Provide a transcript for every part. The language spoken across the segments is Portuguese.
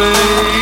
Drinks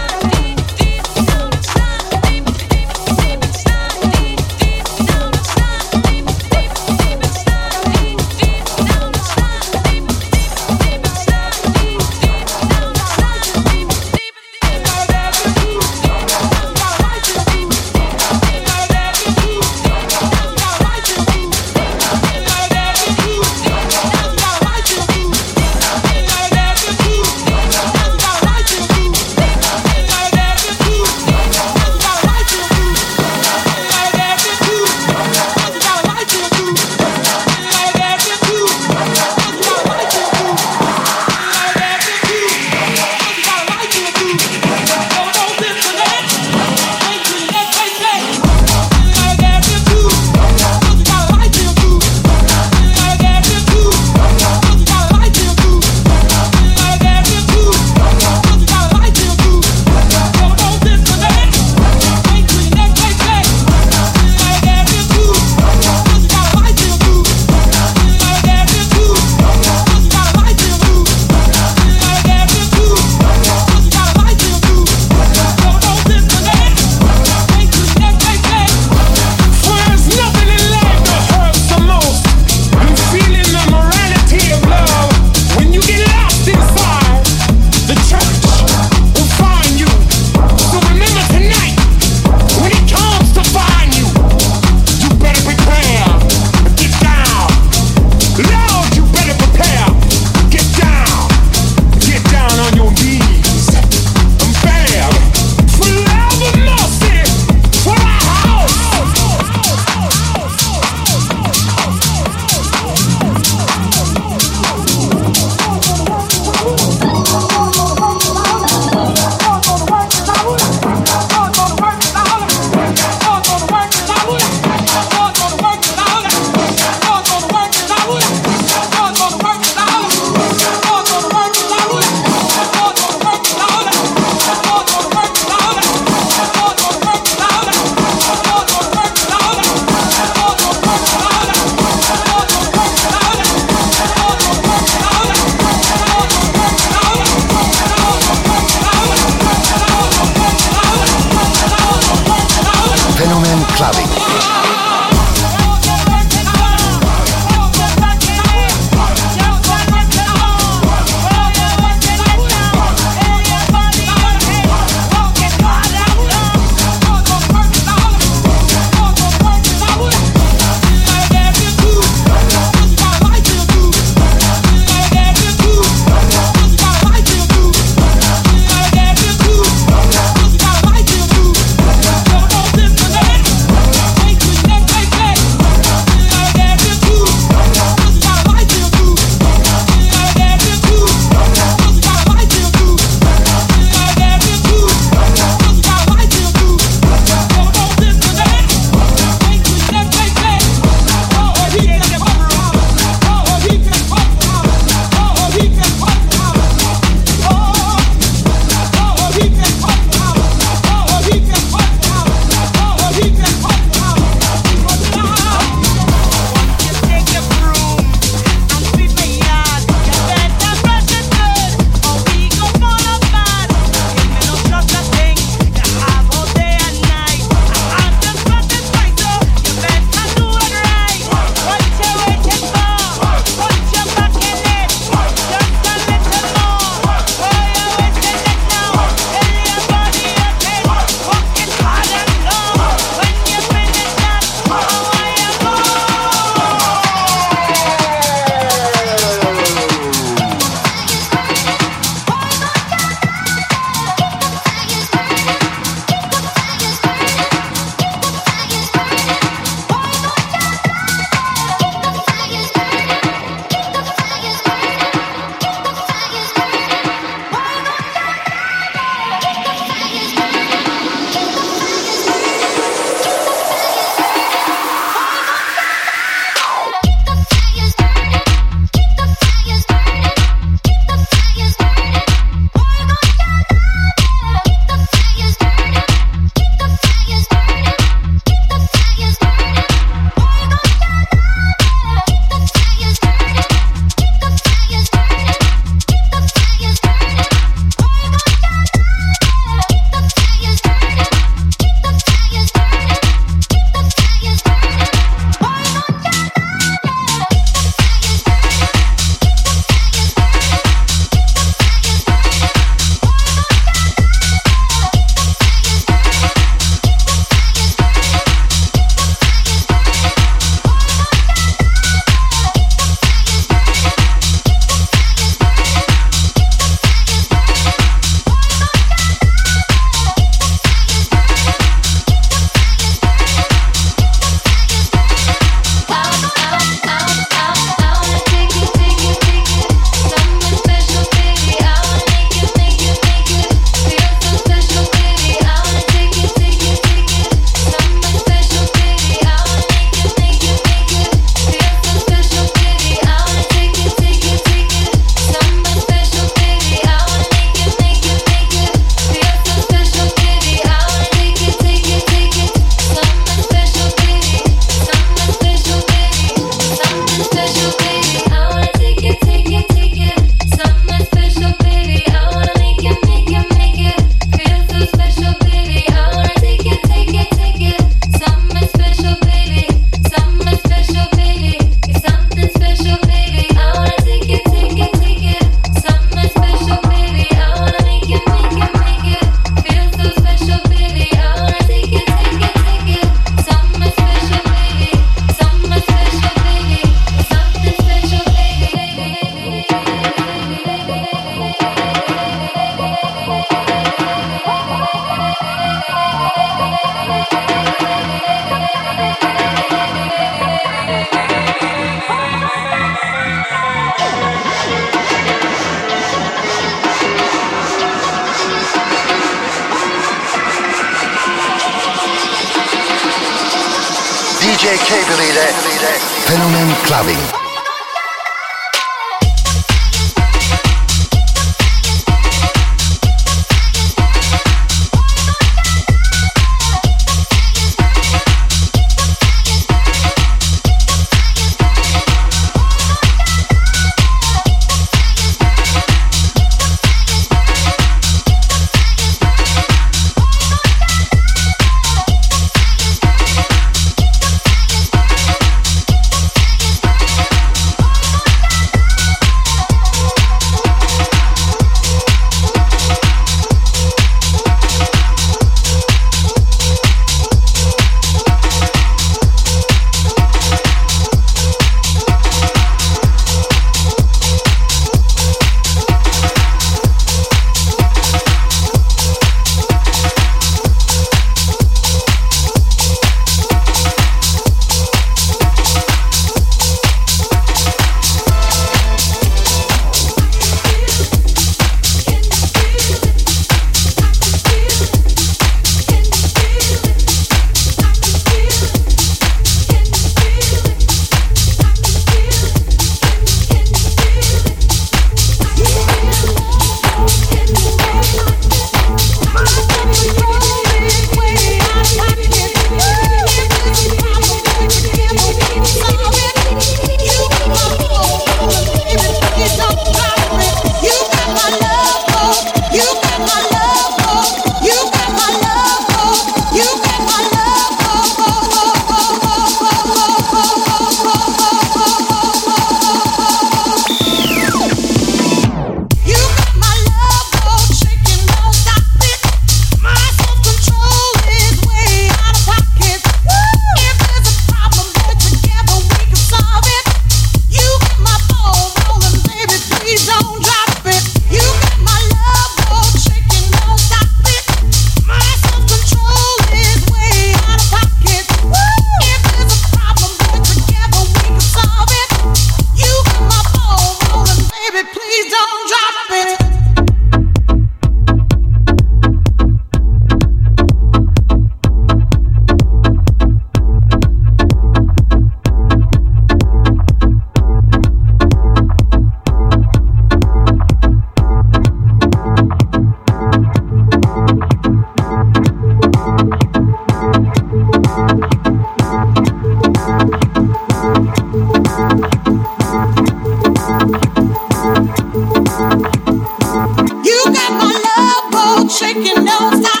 You got my love boat shaking, stop.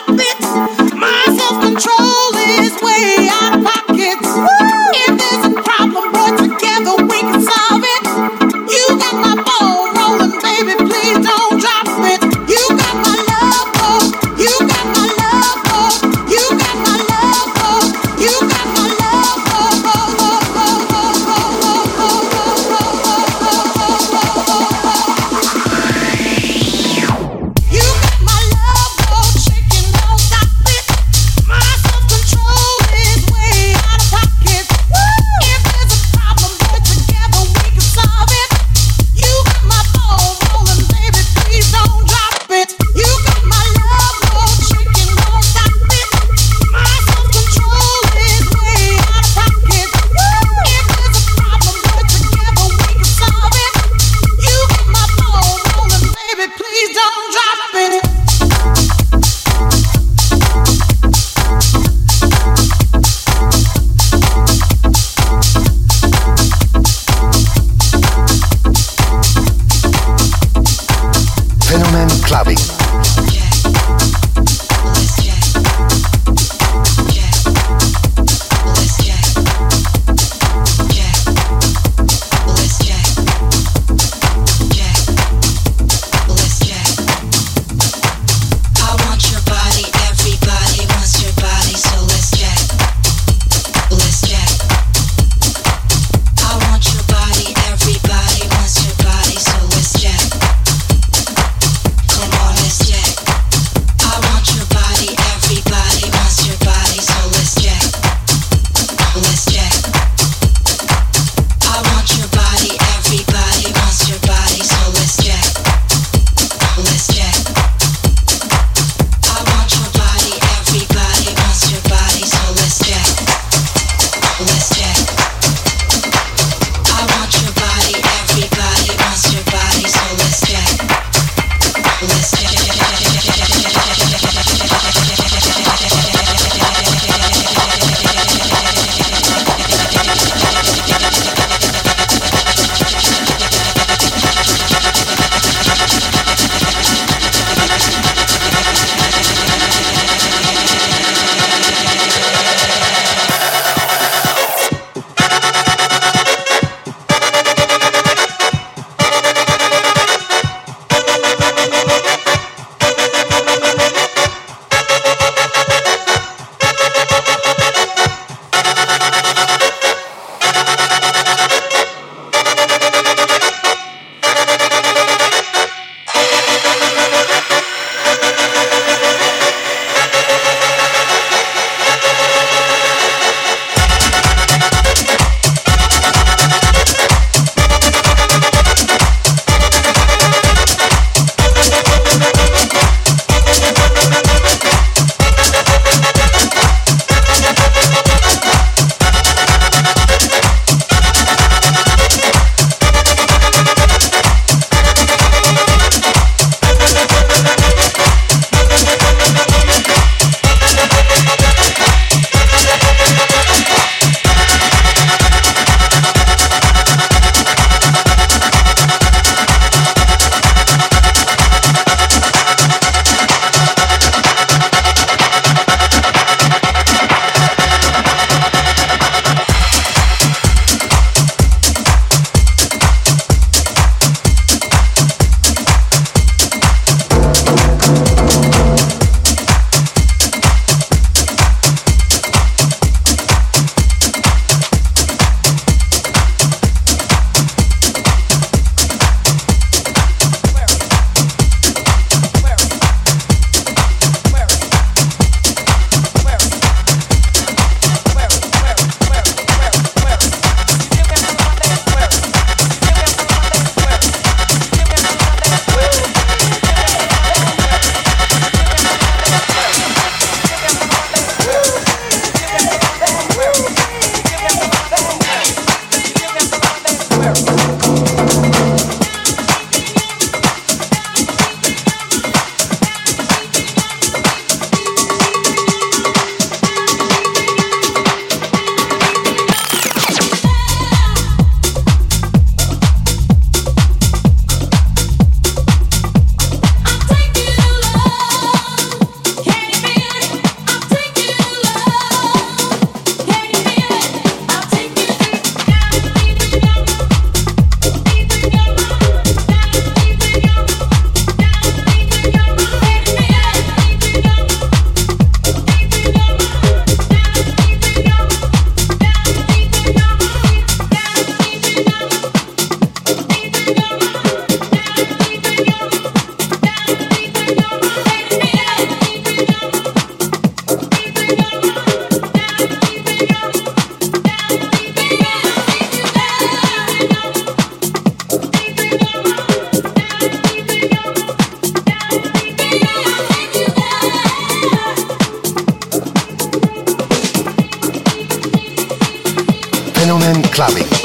Clubbing.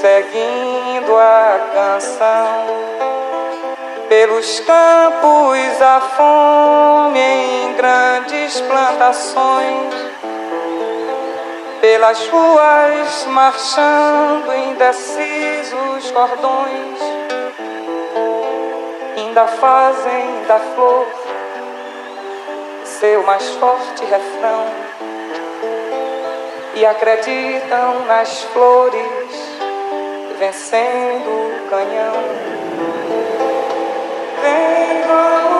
seguindo a canção. Pelos campos a fome em grandes plantações, pelas ruas marchando indecisos cordões, ainda fazem da flor seu mais forte refrão. E acreditam nas flores vencendo o canhão. Vem, vamos.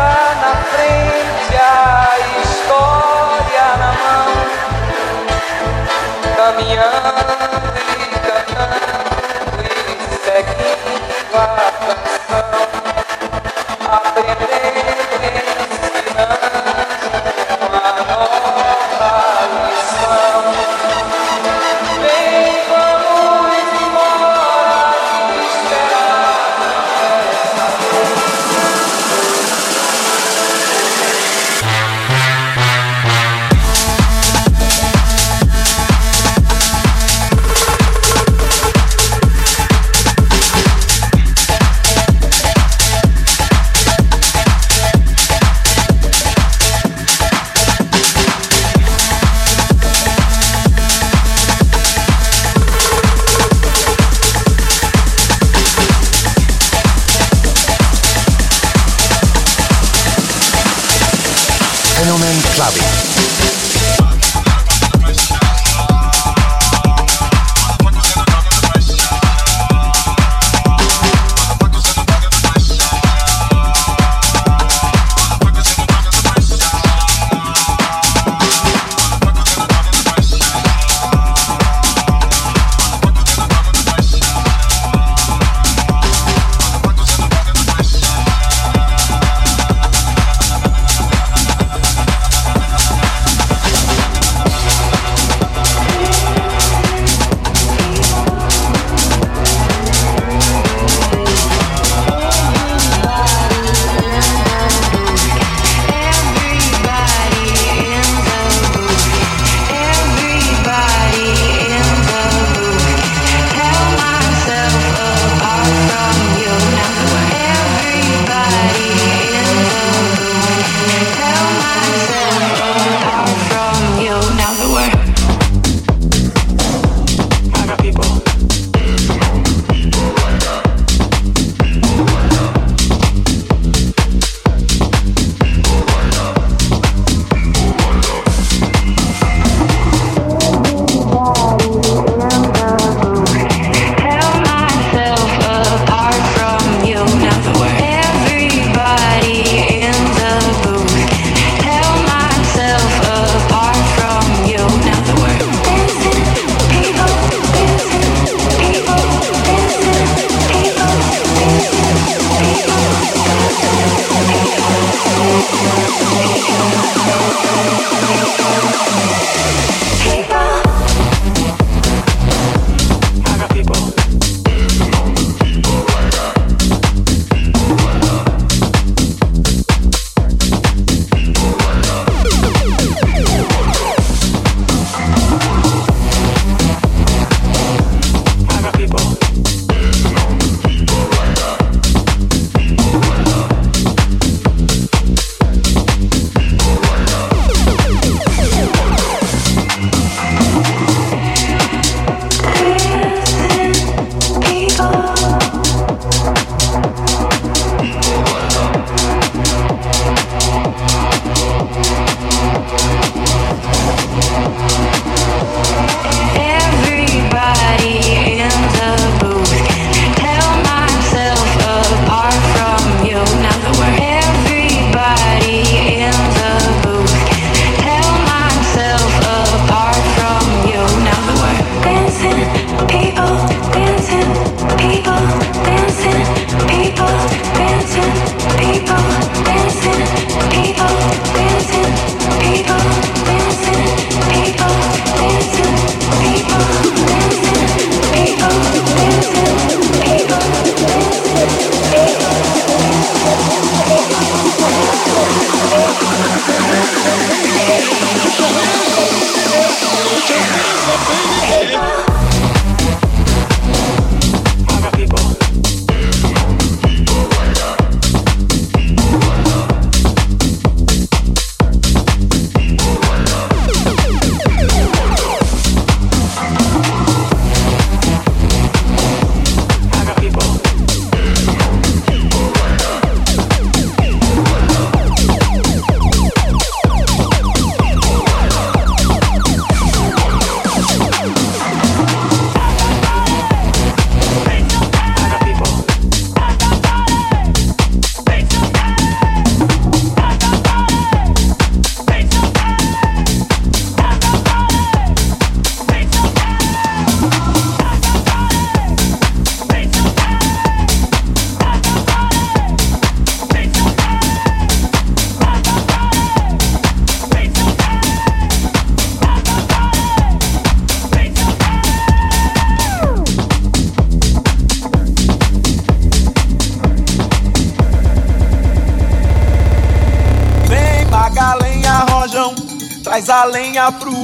na frente, a história na mão, caminhando.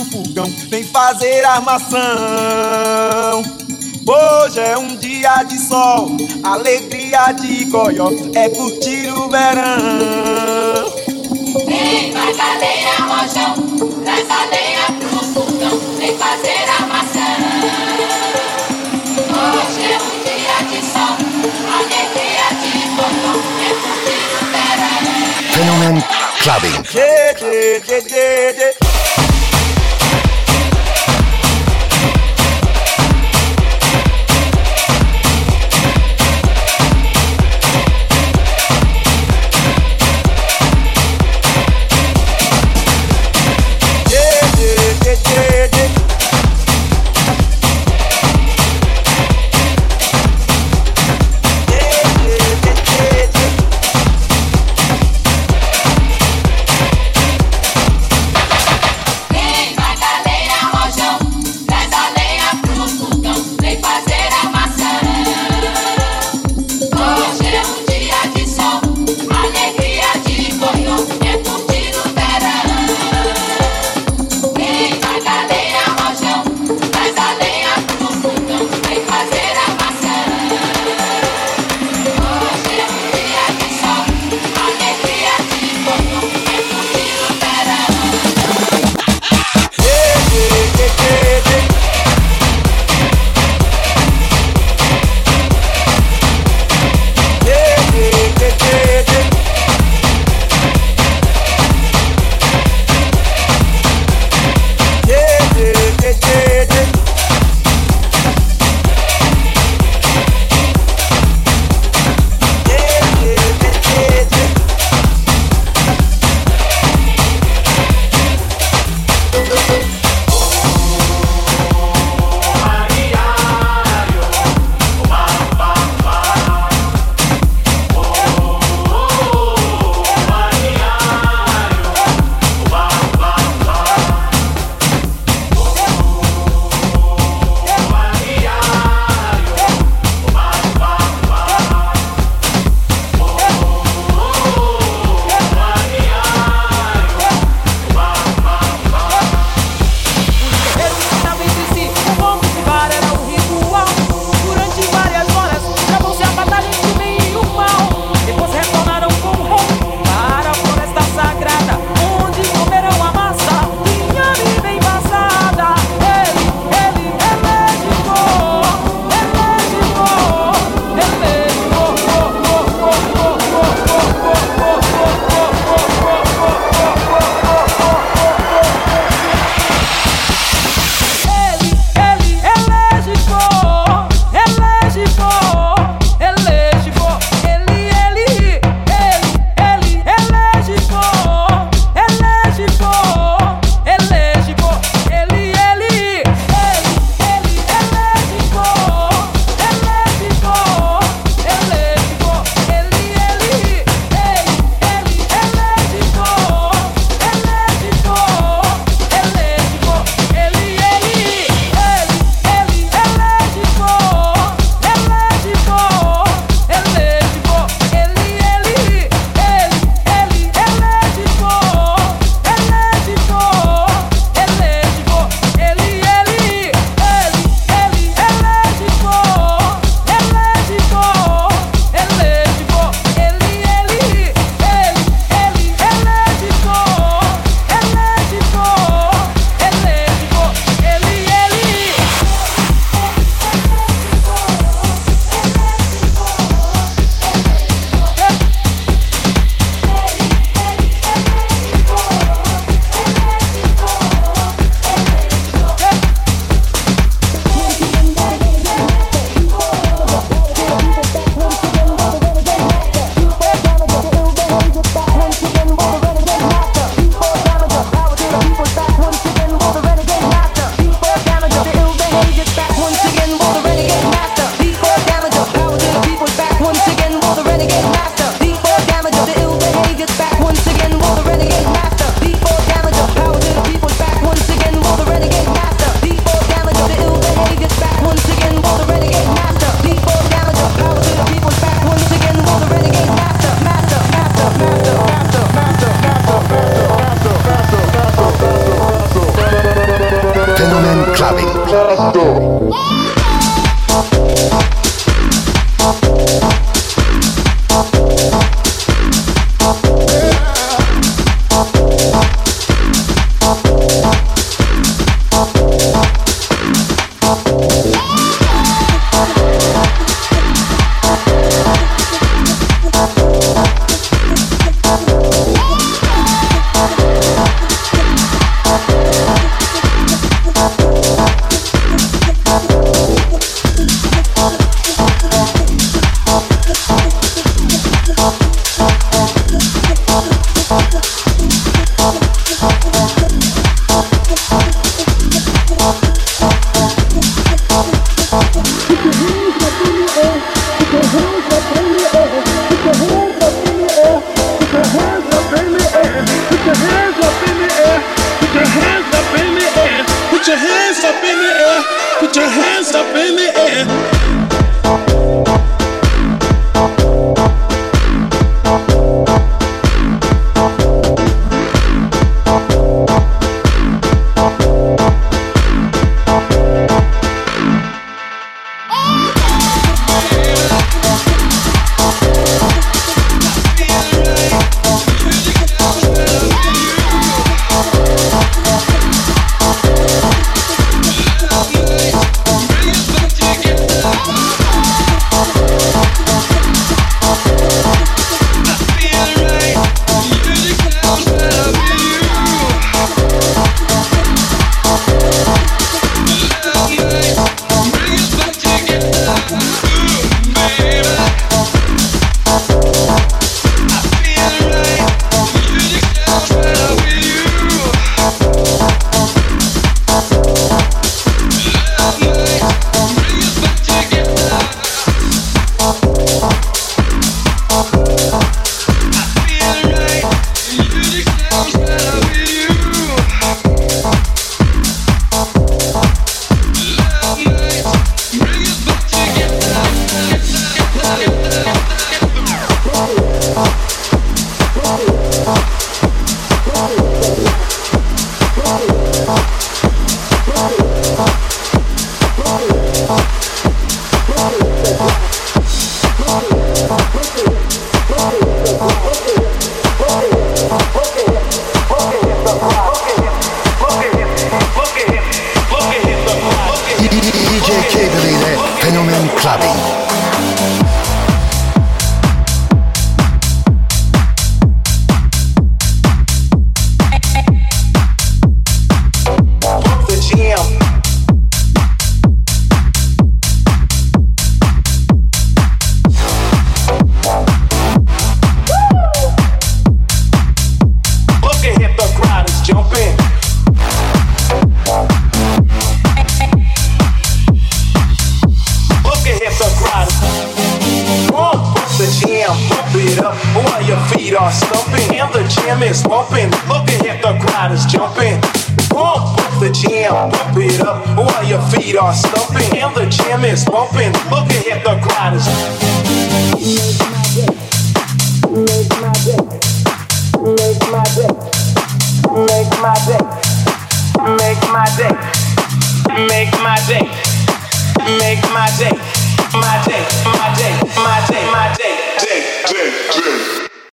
Pro fogão, vem fazer armação. Hoje é um dia de sol, alegria de goió, é curtir o verão. Vem, traz a lenha, rojão, traz a lenha pro fogão, vem fazer armação. Hoje é um dia de sol, alegria de goió, é curtir o verão. Fenomen Clubbing. Dê, dê, dê,